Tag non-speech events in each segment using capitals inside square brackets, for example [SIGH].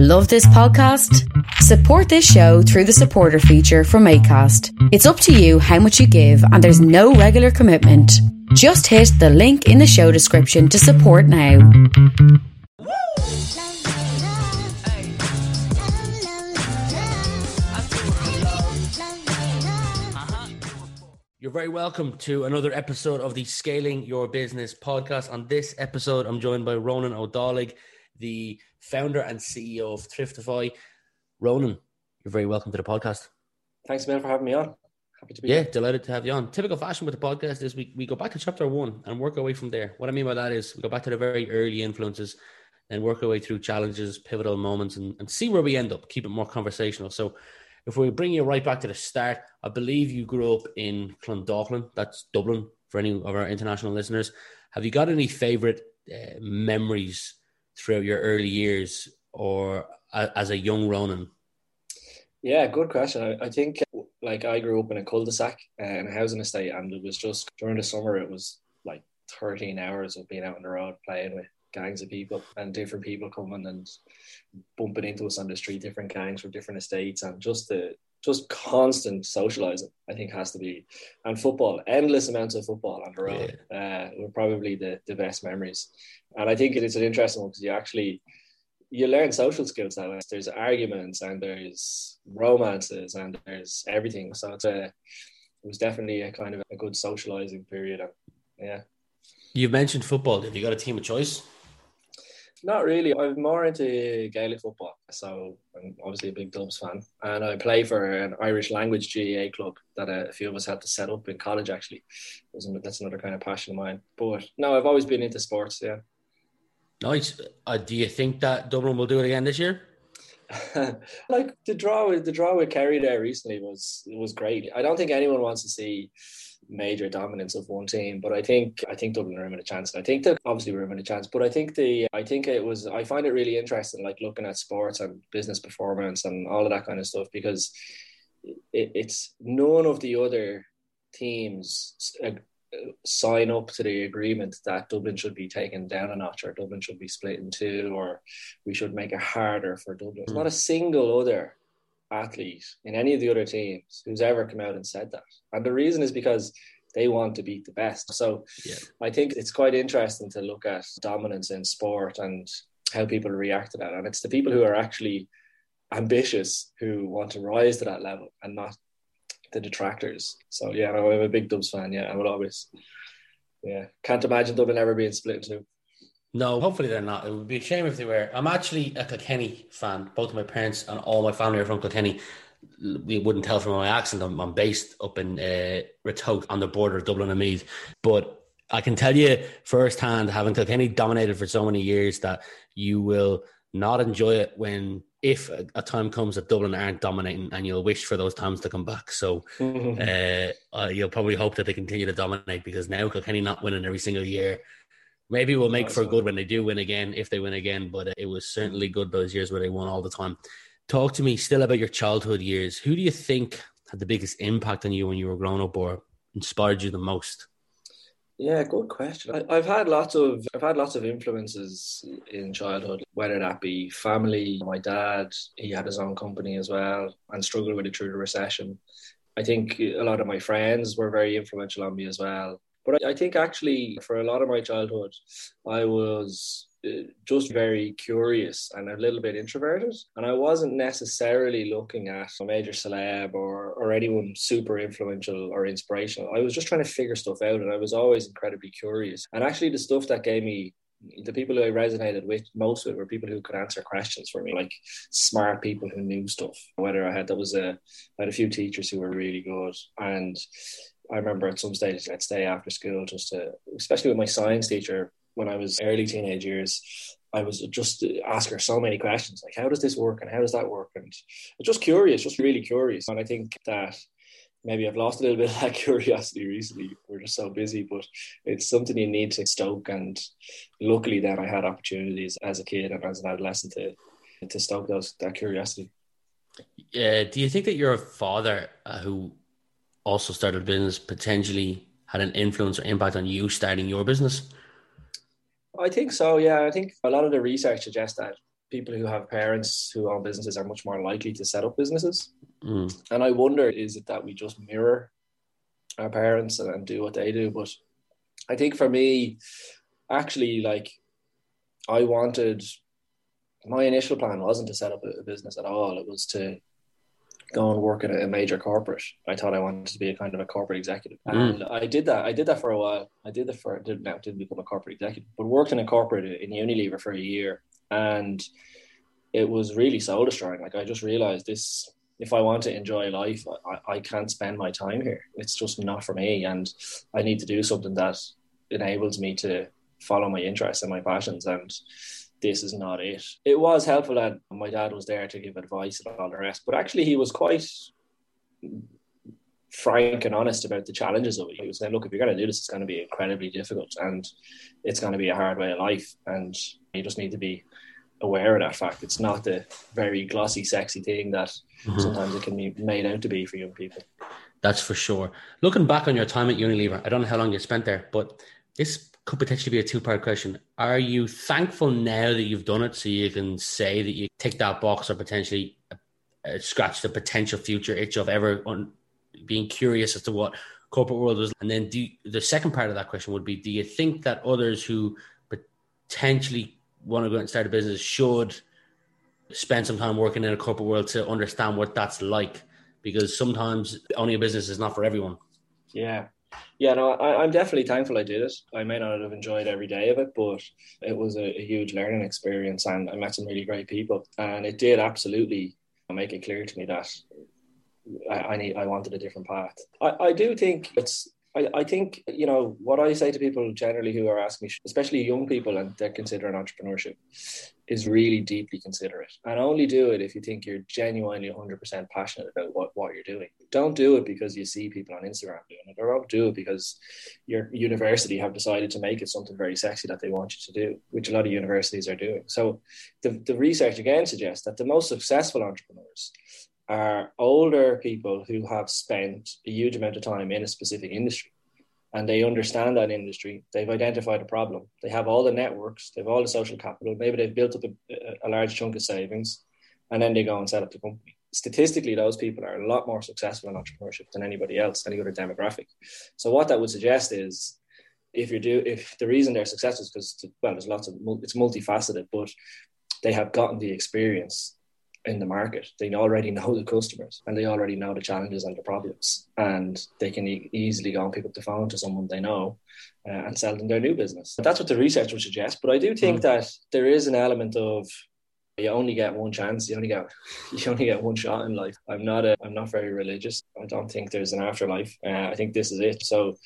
Love this podcast? Support this show through the supporter feature from ACAST. It's up to you how much you give, and there's no regular commitment. Just hit the link in the show description to support now. You're very welcome to another episode of the Scaling Your Business podcast. On this episode, I'm joined by Ronan Ó Dálaigh, the founder and CEO of Thriftify. Ronan, you're very welcome to the podcast. Thanks, man, for having me on. Happy to be Yeah, here. delighted to have you on. Typical fashion with the podcast is we, we go back to chapter one and work our way from there. What I mean by that is we go back to the very early influences and work our way through challenges, pivotal moments, and, and see where we end up, keep it more conversational. So if we bring you right back to the start, I believe you grew up in Clondalkin, that's Dublin for any of our international listeners. Have you got any favorite uh, memories throughout your early years or a, as a young Ronan? Yeah, good question. I, I think like I grew up in a cul-de-sac uh, in a housing estate, and it was just during the summer. It was like 13 hours of being out on the road playing with gangs of people and different people coming and bumping into us on the street, different gangs from different estates, and just the just constant socializing. I think has to be and football, endless amounts of football on the road. Uh, were probably the the best memories, and I think it is an interesting one because you actually you learn social skills that way. There's arguments and there's romances and there's everything. So it's a, it was definitely a kind of a good socializing period. And yeah. You've mentioned football. Have you got a team of choice? Not really. I'm more into Gaelic football. So I'm obviously a big Dubs fan. And I play for an Irish language GAA club that a few of us had to set up in college, actually. That's another kind of passion of mine. But no, I've always been into sports, yeah. Nice. Uh, do you think that Dublin will do it again this year? [LAUGHS] like the draw with the draw with Kerry there recently was was great. I don't think anyone wants to see major dominance of one team, but I think I think Dublin are in a chance. I think that obviously we're in a chance, but I think the I think it was I find it really interesting, like looking at sports and business performance and all of that kind of stuff because it, it's none of the other teams uh, sign up to the agreement that Dublin should be taken down a notch or Dublin should be split in two or we should make it harder for Dublin. There's hmm. not a single other athlete in any of the other teams who's ever come out and said that. And the reason is because they want to beat the best. So yeah. I think it's quite interesting to look at dominance in sport and how people react to that. And it's the people who are actually ambitious who want to rise to that level and not the detractors. So yeah, no, I'm a big Dubs fan. Yeah, I will always. Yeah, can't imagine Dublin ever being split in two. No, hopefully they're not. It would be a shame if they were. I'm actually a Kilkenny fan. Both my parents and all my family are from Kilkenny. We wouldn't tell from my accent. I'm, I'm based up in uh, Ratoath on the border of Dublin and Meath. But I can tell you firsthand, having Kilkenny dominated for so many years, that you will not enjoy it when if a, a, time comes that Dublin aren't dominating, and you'll wish for those times to come back. So [LAUGHS] uh, uh, you'll probably hope that they continue to dominate because now Kilkenny not winning every single year. Maybe we'll make for good when they do win again, if they win again. But uh, it was certainly good those years where they won all the time. Talk to me still about your childhood years. Who do you think had the biggest impact on you when you were growing up, or inspired you the most? Yeah, good question. I, have had lots of I've had lots of influences in childhood, whether that be family. My dad, he had his own company as well, and struggled with it through the recession. I think a lot of my friends were very influential on me as well. But I, think actually, for a lot of my childhood, I was uh, just very curious and a little bit introverted. And I wasn't necessarily looking at a major celeb or, or anyone super influential or inspirational. I was just trying to figure stuff out and I was always incredibly curious. And actually, the stuff that gave me the people who I resonated with most with were people who could answer questions for me, like smart people who knew stuff. Whether I had that was a I had a few teachers who were really good, and I remember at some stage I'd stay after school just to, especially with my science teacher when I was early teenage years, I was just ask her so many questions like, how does this work and how does that work? And just curious, just really curious. And I think that maybe I've lost a little [LAUGHS] bit of that curiosity recently. We're just so busy, but it's something you need to stoke. And luckily, then I had opportunities as a kid and as an adolescent to to stoke those that curiosity. Yeah. Do you think that your father, uh, who also started a business, potentially had an influence or impact on you starting your business? I think so. Yeah, I think a lot of the research suggests that people who have parents who own businesses are much more likely to set up businesses. Mm. And I wonder, is it that we just mirror our parents and, and do what they do? But I think for me, actually, like I wanted my initial plan wasn't to set up a, a business at all. It was to go and work in a, a, major corporate. I thought I wanted to be a kind of a corporate executive, mm. and I did that. I did that for a while. I did that for did now didn't become a corporate executive, but worked in a corporate in Unilever for a year, and it was really soul destroying. Like I just realized this. If I want to enjoy life, I, I can't spend my time here. It's just not for me, and I need to do something that enables me to follow my interests and my passions. And this is not it. It was helpful that my dad was there to give advice and all the rest, but actually he was quite frank and honest about the challenges of it. He was saying, look, if you're going to do this, it's going to be incredibly difficult and it's going to be a hard way of life. And you just need to be aware of that fact. It's not the very glossy, sexy thing that mm-hmm. sometimes it can be made out to be for young people. That's for sure. Looking back on your time at Unilever, I don't know how long you spent there, but this could potentially be a two part question. Are you thankful now that you've done it so you can say that you tick that box or potentially uh, scratch the potential future itch of ever on being curious as to what corporate world is? And then do you, the second part of that question would be do you think that others who potentially want to go and start a business should spend some time working in a corporate world to understand what that's like? Because sometimes owning a business is not for everyone. Yeah, yeah, no, I, am definitely thankful I did it. I may not have enjoyed every day of it, but it was a, a, huge learning experience, and I met some really great people. And it did absolutely make it clear to me that I, I need, I wanted a different path. I, I do think it's I, I think, you know, what I say to people generally who are asking me, especially young people and they're considering entrepreneurship, is really deeply consider it. And only do it if you think you're genuinely 100% passionate about what, what you're doing. Don't do it because you see people on Instagram doing it, or don't do it because your university have decided to make it something very sexy that they want you to do, which a lot of universities are doing. So the, the research again suggests that the most successful entrepreneurs are older people who have spent a huge amount of time in a specific industry and they understand that industry. They've identified a problem. They have all the networks, they've all the social capital. Maybe they've built up a, a large chunk of savings and then they go and set up the company. Statistically, those people are a lot more successful in entrepreneurship than anybody else, any other demographic. So, what that would suggest is if you do, if the reason they're successful is because, well, there's lots of, it's multifaceted, but they have gotten the experience in the market. They already know the customers and they already know the challenges and the problems, and they can e- easily go and pick up the phone to someone they know uh, and sell them their new business. That's what the research would suggest. But I do think mm. that there is an element of you only get one chance. You only get [LAUGHS] you only get one shot in life. I'm not a I'm not very religious. I don't think there's an afterlife. Uh, I think this is it. So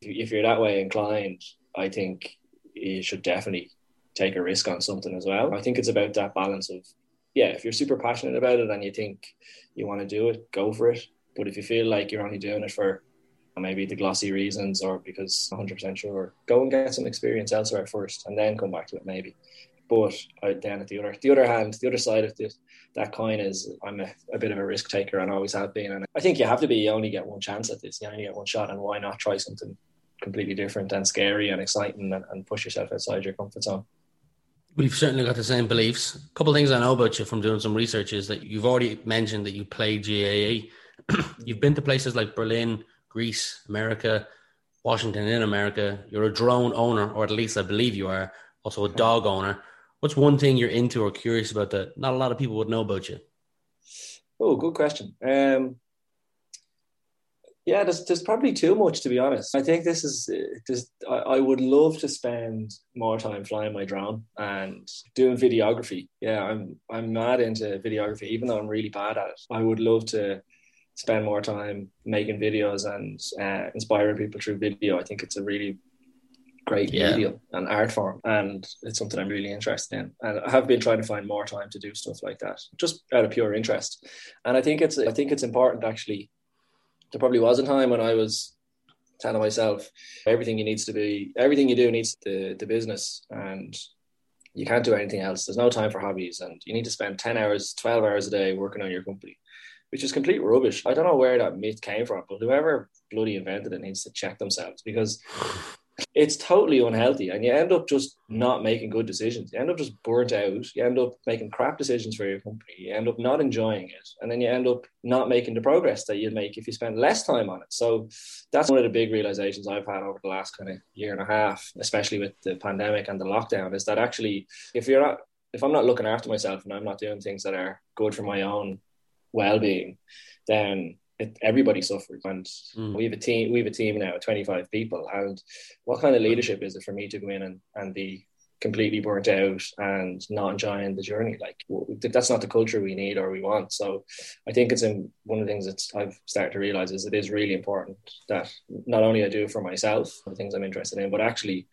if you're that way inclined, I think you should definitely take a risk on something as well. I think it's about that balance of yeah, if you're super passionate about it and you think you want to do it, go for it. But if you feel like you're only doing it for maybe the glossy reasons or because 100% sure, go and get some experience elsewhere first and then come back to it maybe. But uh, then at the other the other hand, the other side of this that coin is I'm a, a, bit of a risk taker and always have been. And I think you have to be. You only get one chance at this. You only get one shot, and why not try something completely different and scary and exciting and, and push yourself outside your comfort zone? We've certainly got the same beliefs. A couple things I know about you from doing some research is that you've already mentioned that you play GAA. [CLEARS THROAT] you've been to places like Berlin, Greece, America, Washington in America. You're a drone owner, or at least I believe you are. Also a dog owner. What's one thing you're into or curious about that not a lot of people would know about you? Oh, good question. Um, yeah, there's, there's probably too much to be honest. I think this is just I, I, would love to spend more time flying my drone and doing videography. Yeah, I'm I'm mad into videography, even though I'm really bad at it. I would love to spend more time making videos and uh, inspiring people through video. I think it's a really great yeah. medium and art form, and it's something I'm really interested in. And I have been trying to find more time to do stuff like that, just out of pure interest. And I think it's I think it's important actually there probably was a time when I was telling myself everything you needs to be everything you do needs the the business and you can't do anything else. There's no time for hobbies and you need to spend 10 hours, 12 hours a day working on your company, which is complete rubbish. I don't know where that myth came from, but whoever bloody invented it needs to check themselves because it's totally unhealthy and you end up just not making good decisions. You end up just burnt out. You end up making crap decisions for your company. You end up not enjoying it and then you end up not making the progress that you'd make if you spend less time on it. So that's one of the big realizations i've had over the last kind of year and a half especially with the pandemic and the lockdown is that actually if you're not if i'm not looking after myself and i'm not doing things that are good for my own well-being then it, everybody suffers. And mm. we have a team. We have a team now, twenty five people. And what kind of leadership is it for me to go in and, and be completely burnt out and not enjoying the journey? Like that's not the culture we need or we want. So I think it's in one of the things that I've started to realize is it is really important that not only I do it for myself, the things I'm interested in, but actually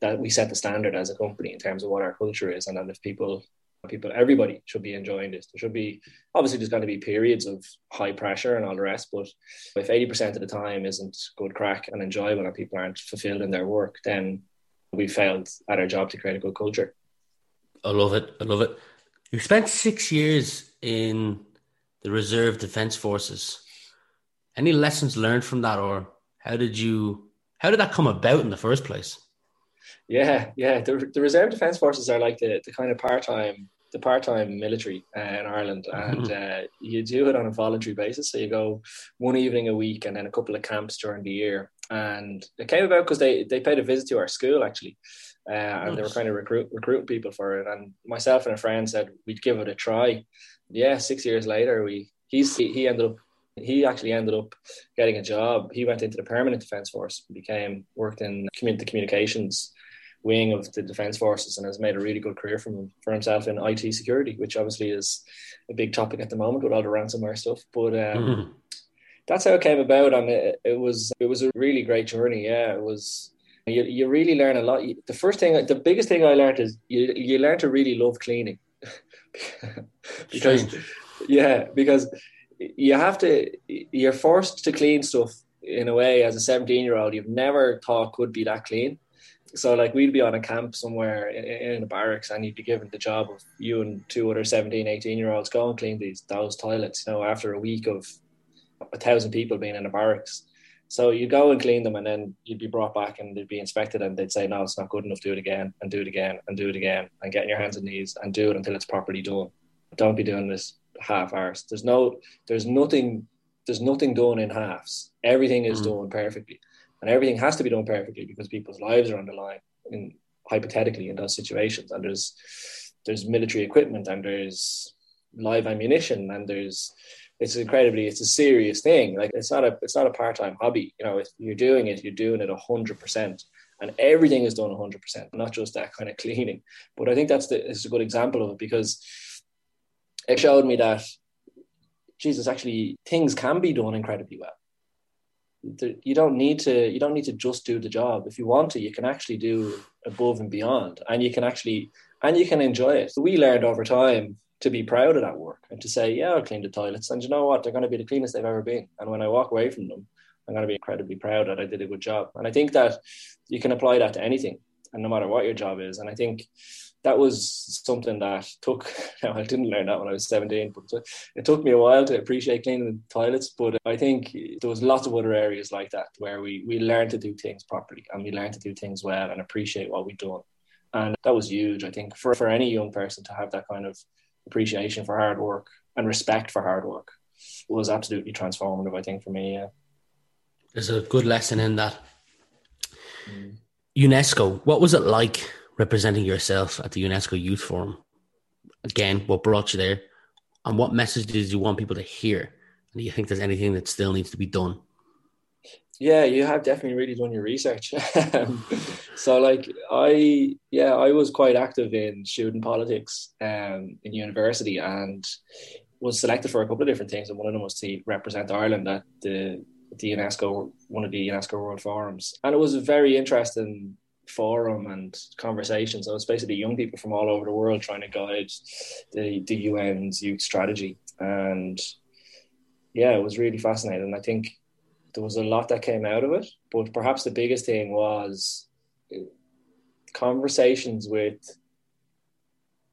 that we set the standard as a company in terms of what our culture is, and that if people people everybody should be enjoying this. There should be obviously there's going to be periods of high pressure and all the rest but if 80% of the time isn't good crack and enjoyable and people aren't fulfilled in their work then we failed at our job to create a good culture. I love it. I love it. You spent six years in the reserve defense forces. Any lessons learned from that or how did you how did that come about in the first place yeah, yeah. The, the reserve defence forces are like the, the kind of part time the part-time military uh, in Ireland, and uh, you do it on a voluntary basis. So you go one evening a week, and then a couple of camps during the year. And it came about because they they paid a visit to our school actually, uh, and nice. they were kind of recruit recruiting people for it. And myself and a friend said we'd give it a try. Yeah, six years later, we he's he ended up he actually ended up getting a job. He went into the permanent defence force, became worked in the communications wing of the defence forces and has made a really good career from for himself in IT security, which obviously is a big topic at the moment with all the ransomware stuff. But um, mm-hmm. that's how it came about, and it, it, was it was a really great journey. Yeah, it was. You, you really learn a lot. The first thing, the biggest thing I learned is you you learn to really love cleaning, [LAUGHS] because Strange. yeah, because you have to you're forced to clean stuff in a way as a 17 year old you've never thought could be that clean so like we'd be on a camp somewhere in, in a barracks and you'd be given the job of you and two other 17 18 year olds go and clean these those toilets you know after a week of a thousand people being in a barracks. So you go and clean them and then you'd be brought back and they'd be inspected and they'd say no it's not good enough do it again and do it again and do it again and get in your hands and knees and do it until it's properly done. Don't be doing this half hours. There's no there's nothing there's nothing done in halves. Everything is mm. done perfectly and everything has to be done perfectly because people's lives are on the line in hypothetically in those situations. And there's there's military equipment and there's live ammunition and there's it's incredibly it's a serious thing. Like it's not a it's not a part-time hobby. You know if you're doing it you're doing it 100% and everything is done 100% not just that kind of [LAUGHS] cleaning. But i think that's the it's a good example of it because it showed me that jesus actually things can be done incredibly well you don't need to you don't need to just do the job. If you want to you can actually do above and beyond and you can actually and you can enjoy it. We learned over time to be proud of that work and to say yeah i'll clean the toilets. And you know what? They're going to be the cleanest they've ever been. And when i walk away from them i'm going to be incredibly proud that i did a good job. And i think that you can apply that to anything and no matter what your job is. And i think that was something that took. [LAUGHS] I didn't learn that when I was seventeen, but it took me a while to appreciate cleaning the toilets. But I think there was lots of other areas like that where we we learned to do things properly and we learned to do things well and appreciate what we've done, and that was huge. I think for for any young person to have that kind of appreciation for hard work and respect for hard work was absolutely transformative. I think for me, yeah. There's a good lesson in that. Mm. UNESCO, what was it like representing yourself at the UNESCO Youth Forum. Again, what brought you there? And what messages do you want people to hear? And do you think there's anything that still needs to be done? Yeah, you have definitely really done your research. [LAUGHS] so, like, I yeah, I was quite active in student politics um, in university, and was selected for a couple of different things. And one of them was to represent Ireland at the the UNESCO one of the UNESCO World Forums, and it was a very interesting forum and conversations. So it's basically young people from all over the world trying to guide the, the UN's youth strategy. And yeah, it was really fascinating. I think there was a lot that came out of it, but perhaps the biggest thing was conversations with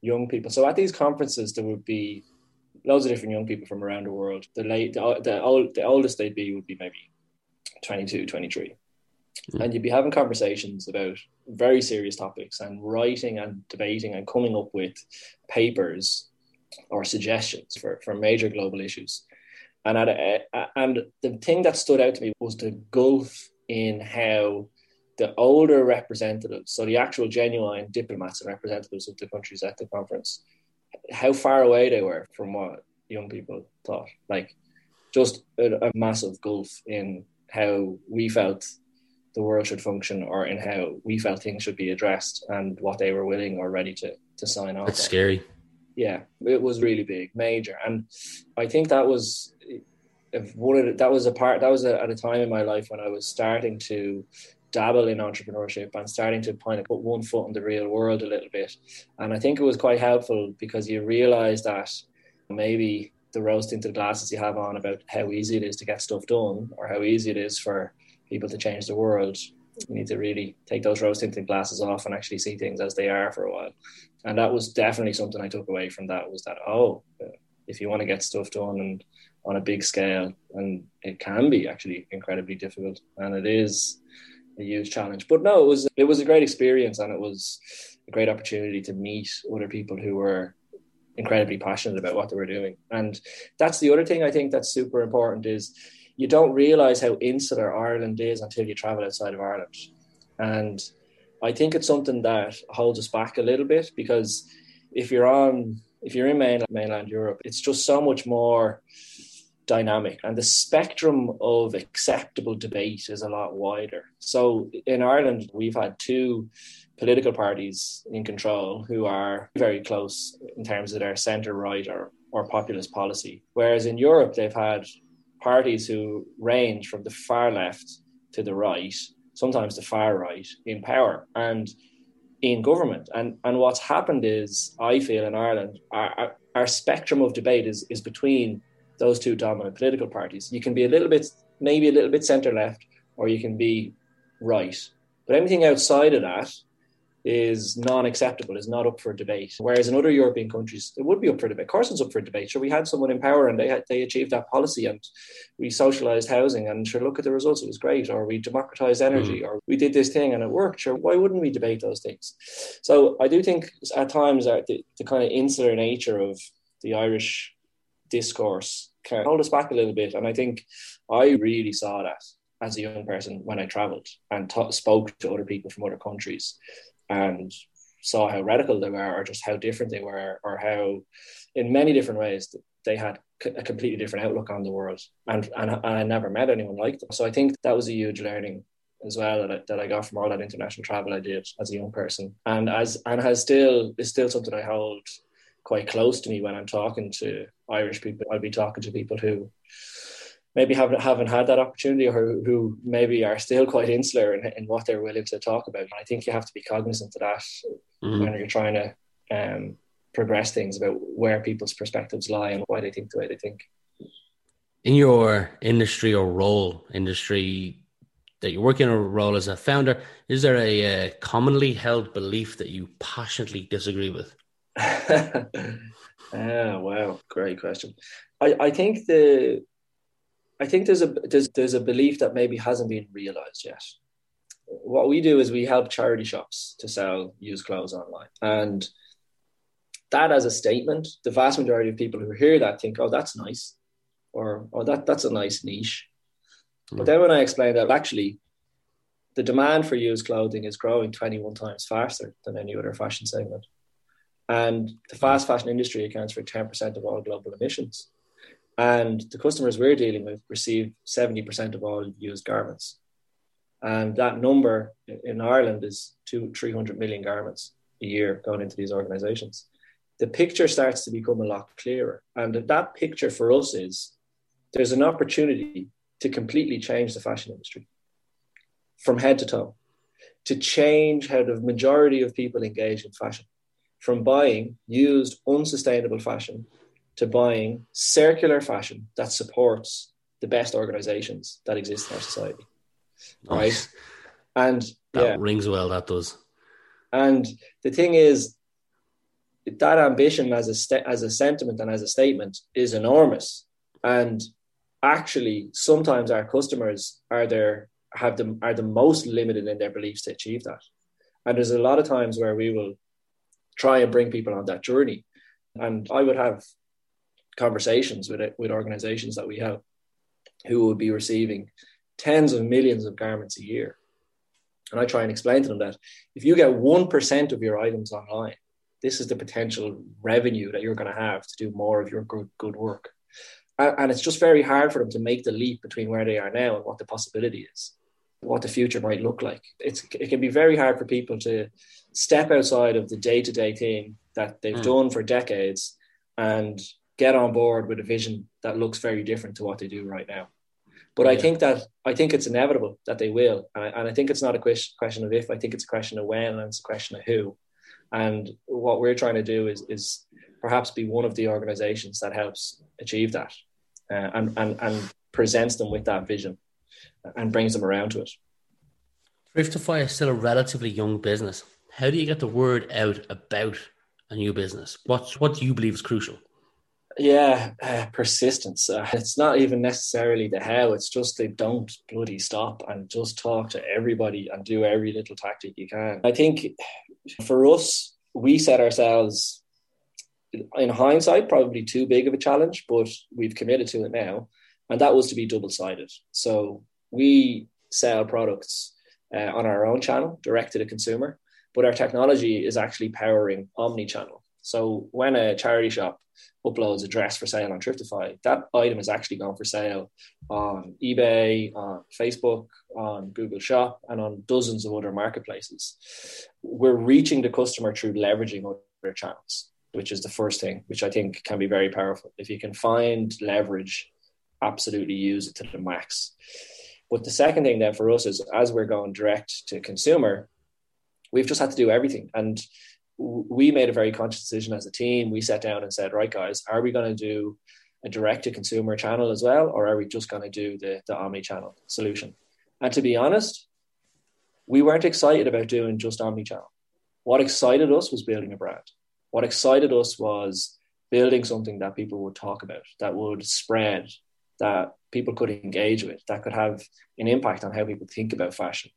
young people. So at these conferences, there would be loads of different young people from around the world. The late, the, the, old, the oldest they'd be would be maybe 22, 23 mm. and you'd be having conversations about very serious topics and writing and debating and coming up with papers or suggestions for, for major global issues. And at a, and the thing that stood out to me was the gulf in how the older representatives, so the actual genuine diplomats and representatives of the countries at the conference, how far away they were from what young people thought. Like just a, a massive gulf in how we felt the world should function or in how we felt things should be addressed and what they were willing or ready to, to sign off. That's on. scary. Yeah, it was really big, major. And I think that was if one of the, that was a part that was a, at a time in my life when I was starting to dabble in entrepreneurship and starting to kind of put one foot in the real world a little bit. And I think it was quite helpful because you realize that maybe the rose tinted glasses you have on about how easy it is to get stuff done or how easy it is for people to change the world. You need to really take those rose tinted glasses off and actually see things as they are for a while. And that was definitely something I took away from that was that, oh, uh, if you want to get stuff done and on a big scale, and it can be actually incredibly difficult, and it is a huge challenge. But no, it was it was a great experience, and it was a great opportunity to meet other people who were incredibly passionate about what they were doing. And that's the other thing I think that's super important is you don't realize how insular Ireland is until you travel outside of Ireland. And I think it's something that holds us back a little bit because if you're on if you're in mainland, mainland Europe, it's just so much more dynamic and the spectrum of acceptable debate is a lot wider. So in Ireland, we've had two political parties in control who are very close in terms of their centre right or, or populist policy. Whereas in Europe, they've had parties who range from the far left to the right, sometimes the far right, in power and in government. And, and what's happened is, I feel in Ireland, our, our spectrum of debate is, is between those two dominant political parties. You can be a little bit, maybe a little bit centre left, or you can be right. But anything outside of that is non-acceptable, is not up for debate. Whereas in other European countries, it would be up for debate. It's up for debate. Sure, we had someone in power and they had, they achieved that policy, and we socialised housing, and sure, look at the results. It was great. Or we democratized energy, mm. or we did this thing and it worked. Sure, why wouldn't we debate those things? So I do think at times that the, the kind of insular nature of the Irish discourse can hold us back a little bit, and I think I really saw that as a young person when I travelled and t- spoke to other people from other countries and saw how radical they were or just how different they were or how in many different ways they had a completely different outlook on the world and, and, and I never met anyone like them. So I think that was a huge learning as well that I, that I got from all that international travel I did as a young person and as and has still is still something I hold quite close to me when I'm talking to Irish people. I'll be talking to people who maybe haven't haven't had that opportunity or who maybe are still quite insular in, in what they're willing to talk about. And I think you have to be cognizant of that mm-hmm. when you're trying to um, progress things about where people's perspectives lie and why they think the way they think. In your industry or role, industry that you work in a role as a founder, is there a, a commonly held belief that you passionately disagree with? oh, [LAUGHS] wow, great question. I, I think the I think there's a there's there's a belief that maybe hasn't been realized yet. What we do is we help charity shops to sell used clothes online, and that as a statement, the vast majority of people who hear that think, "Oh, that's nice," or "Oh, that that's a nice niche." Mm. But then when I explain that actually, the demand for used clothing is growing 21 times faster than any other fashion segment, and the fast fashion industry accounts for 10% of all global emissions. And the customers we're dealing with receive 70% of all used garments. And that number in Ireland is two, 300 million garments a year going into these organizations. The picture starts to become a lot clearer. And that picture for us is there's an opportunity to completely change the fashion industry from head to toe, to change how the majority of people engage in fashion, from buying used, unsustainable fashion to buying circular fashion that supports the best organizations that exist in our society. Nice. Right. And that yeah. rings well, that does. And the thing is, that ambition as a st- as a sentiment and as a statement is enormous. And actually, sometimes our customers are their have the are the most limited in their beliefs to achieve that. And there's a lot of times where we will try and bring people on that journey. And I would have conversations with it with organizations that we have who would be receiving tens of millions of garments a year. And I try and explain to them that if you get 1% of your items online, this is the potential revenue that you're going to have to do more of your good, good work. And it's just very hard for them to make the leap between where they are now and what the possibility is, what the future might look like. It's, it can be very hard for people to step outside of the day to day thing that they've mm. done for decades and get on board with a vision that looks very different to what they do right now. But yeah. I think that I think it's inevitable that they will, and I, and I think it's not a question of if. I think it's a question of when, and it's a question of who. And what we're trying to do is is perhaps be one of the organisations that helps achieve that, uh, and and and presents them with that vision, and brings them around to it. Thriftify is still a relatively young business. How do you get the word out about a new business? What what do you believe is crucial? Yeah, uh, persistence. Uh, it's not even necessarily the how. It's just they don't bloody stop and just talk to everybody and do every little tactic you can. I think for us, we set ourselves in hindsight probably too big of a challenge, but we've committed to it now, and that was to be double sided. So we sell products uh, on our own channel, direct to the consumer, but our technology is actually powering omni channel. So when a charity shop uploads a dress for sale on Thriftify, that item is actually gone for sale on eBay, on Facebook, on Google Shop, and on dozens of other marketplaces. We're reaching the customer through leveraging other channels, which is the first thing, which I think can be very powerful. If you can find leverage, absolutely use it to the max. But the second thing then for us is as we're going direct to consumer, we've just had to do everything. And we made a very conscious decision as a team. We sat down and said, right, guys, are we going to do a direct to consumer channel as well, or are we just going to do the, the omni channel solution? And to be honest, we weren't excited about doing just omni channel. What excited us was building a brand. What excited us was building something that people would talk about, that would spread, that people could engage with, that could have an impact on how people think about fashion.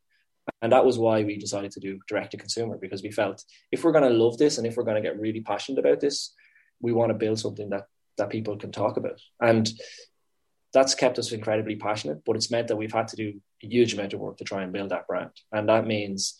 And that was why we decided to do direct to consumer because we felt if we're going to love this and if we're going to get really passionate about this, we want to build something that that people can talk about. And that's kept us incredibly passionate, but it's meant that we've had to do a huge amount of work to try and build that brand. And that means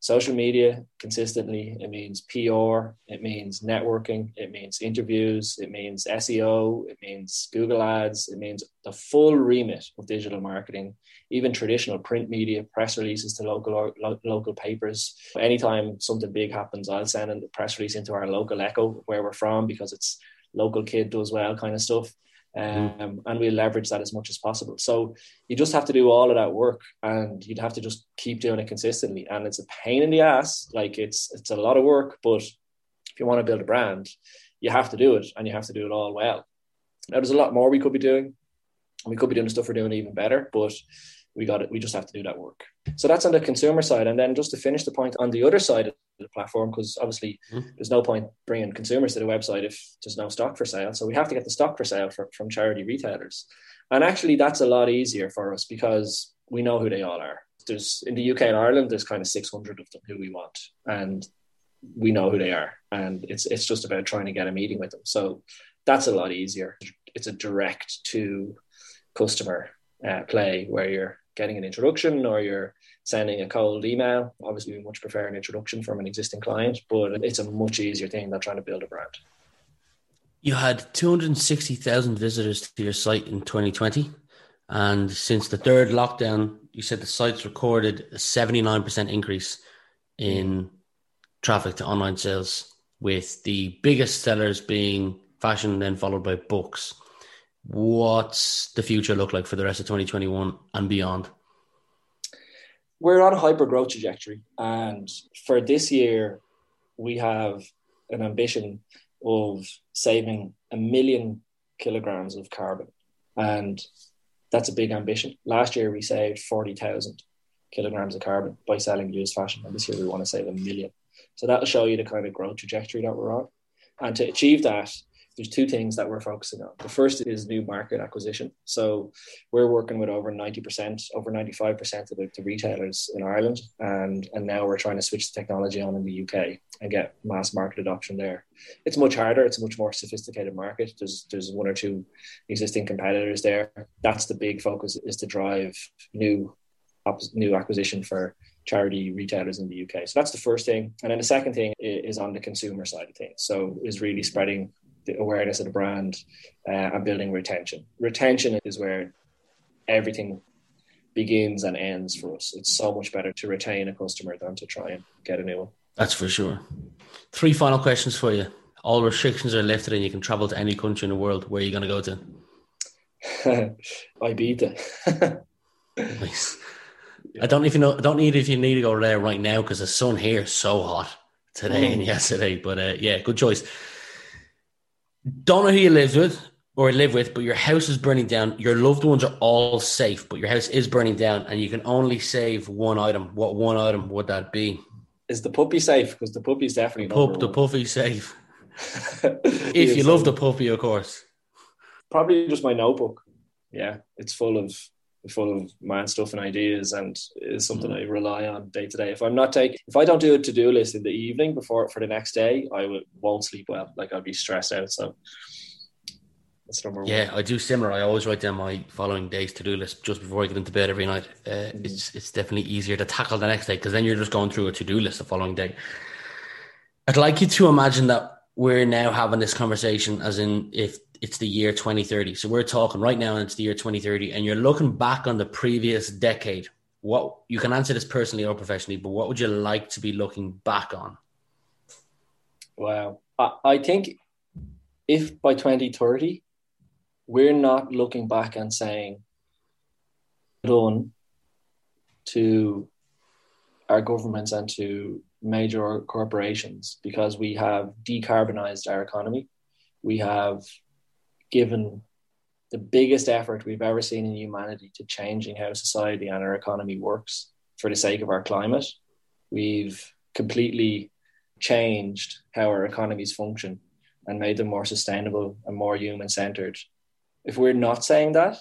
social media consistently. It means PR. It means networking. It means interviews. It means SEO. It means Google Ads. It means the full remit of digital marketing, even traditional print media, press releases to local lo- local papers. Anytime something big happens, I'll send a press release into our local Echo where we're from because it's local kid does well kind of stuff. Mm-hmm. um, and we leverage that as much as possible. So you just have to do all of that work, and you'd have to just keep doing it consistently. And it's a pain in the ass. Like it's it's a lot of work, but if you want to build a brand, you have to do it, and you have to do it all well. Now, there's a lot more we could be doing. We could be doing the stuff we're doing even better, but we got it. We just have to do that work. So that's on the consumer side, and then just to finish the point on the other side the platform, because obviously mm-hmm. there's no point bringing consumers to the website if there's no stock for sale. So we have to get the stock for sale for, from charity retailers, and actually that's a lot easier for us because we know who they all are. There's in the UK and Ireland, there's kind of 600 of them who we want, and we know who they are, and it's it's just about trying to get a meeting with them. So that's a lot easier. It's a direct to customer uh, play where you're getting an introduction or you're sending a cold email. Obviously, we much prefer an introduction from an existing client, but it's a much easier thing than trying to build a brand. You had 260,000 visitors to your site in 2020. And since the third lockdown, you said the site's recorded a 79% increase in traffic to online sales, with the biggest sellers being fashion, then followed by books what's the future look like for the rest of 2021 and beyond? We're on a hyper growth trajectory. And for this year, we have an ambition of saving a million kilograms of carbon. And that's a big ambition. Last year, we saved 40,000 kilograms of carbon by selling used fashion. And this year, we want to save a million. So that'll show you the kind of growth trajectory that we're on. And to achieve that, there's two things that we're focusing on. The first is new market acquisition. So we're working with over 90%, over 95% of the, the, retailers in Ireland. And, and now we're trying to switch the technology on in the UK and get mass market adoption there. It's much harder. It's a much more sophisticated market. There's, there's one or two existing competitors there. That's the big focus is to drive new, new acquisition for charity retailers in the UK. So that's the first thing. And then the second thing is on the consumer side of things. So is really spreading the awareness of the brand uh, and building retention. Retention is where everything begins and ends for us. It's so much better to retain a customer than to try and get a new one. That's for sure. Three final questions for you. All restrictions are lifted and you can travel to any country in the world. Where are you going to go to? [LAUGHS] Ibiza. [LAUGHS] nice. I don't even know. I don't need if you need to go there right now because the sun here is so hot today mm. and yesterday. But uh, yeah, good choice. Don't know who you live with or live with, but your house is burning down. Your loved ones are all safe, but your house is burning down, and you can only save one item. What one item would that be? Is the puppy safe? Because the puppy's definitely the, pup, the puppy's safe. [LAUGHS] if you love the puppy, of course. Probably just my notebook. Yeah, it's full of full of man stuff and ideas and is something mm. I rely on day to day. If I'm not taking, if I don't do a to do list in the evening before for the next day, I will, won't sleep well. Like I'll be stressed out. So that's number yeah, one. Yeah, I do similar. I always write down my following day's to do list just before I get into bed every night. Uh, mm. It's it's definitely easier to tackle the next day because then you're just going through a to do list the following day. I'd like you to imagine that we're now having this conversation as in if it's the year 2030. So we're talking right now and it's the year 2030 and you're looking back on the previous decade. What you can answer this personally or professionally, but what would you like to be looking back on? Wow. I, I think if by 2030 we're not looking back and saying done to our governments and to major corporations because we have decarbonized our economy. We have given the biggest effort we've ever seen in humanity to changing how society and our economy works for the sake of our climate. We've completely changed how our economies function and made them more sustainable and more human centered. If we're not saying that,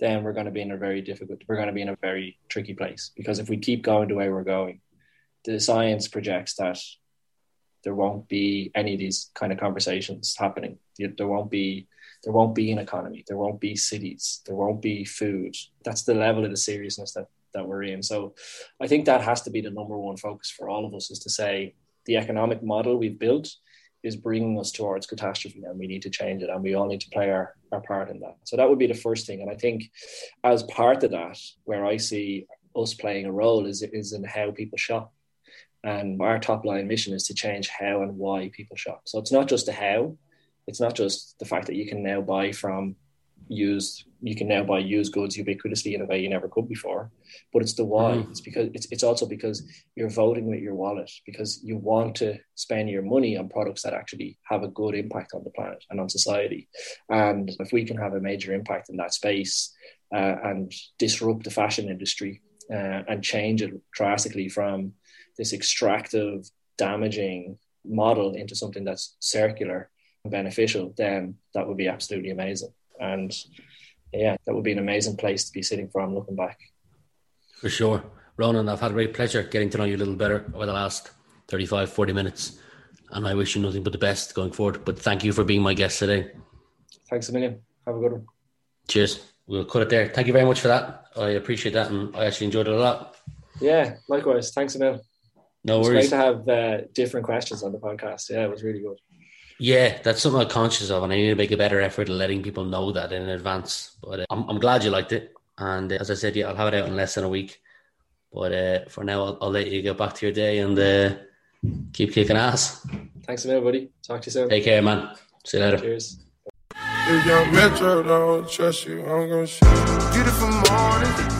then we're going to be in a very difficult, we're going to be in a very tricky place because if we keep going the way we're going, the science projects that there won't be any of these kind of conversations happening. There won't be there won't be an economy. There won't be cities. There won't be food. That's the level of the seriousness that that we're in. So I think that has to be the number one focus for all of us is to say the economic model we've built is bringing us towards catastrophe and we need to change it and we all need to play our, our part in that. So that would be the first thing. And I think as part of that, where I see us playing a role is, is in how people shop. And our top line mission is to change how and why people shop. So it's not just the how, it's not just the fact that you can now buy from used you can now buy used goods ubiquitously in a way you never could before but it's the why mm. it's because it's, it's also because you're voting with your wallet because you want to spend your money on products that actually have a good impact on the planet and on society and if we can have a major impact in that space uh, and disrupt the fashion industry uh, and change it drastically from this extractive damaging model into something that's circular beneficial, then that would be absolutely amazing. And yeah, that would be an amazing place to be sitting from looking back. For sure. Ronan, I've had a great pleasure getting to know you a little better over the last 35, 40 minutes. And I wish you nothing but the best going forward. But thank you for being my guest today. Thanks a million. Have a good one. Cheers. We'll cut it there. Thank you very much for that. I appreciate that. And I actually enjoyed it a lot. Yeah, likewise. Thanks a million. No worries. It's great to have uh, different questions on the podcast. Yeah, it was really good. Yeah, that's something I'm conscious of, and I need to make a better effort of letting people know that in advance. But uh, I'm, I'm glad you liked it, and uh, as I said, yeah, I'll have it out in less than a week. But uh, for now, I'll, I'll, let you get back to your day and uh, keep kicking ass. Thanks a minute, buddy. Talk to you soon. Take care, man. See you later. Cheers. If young Metro don't trust you, I'm gonna shoot. Beautiful morning.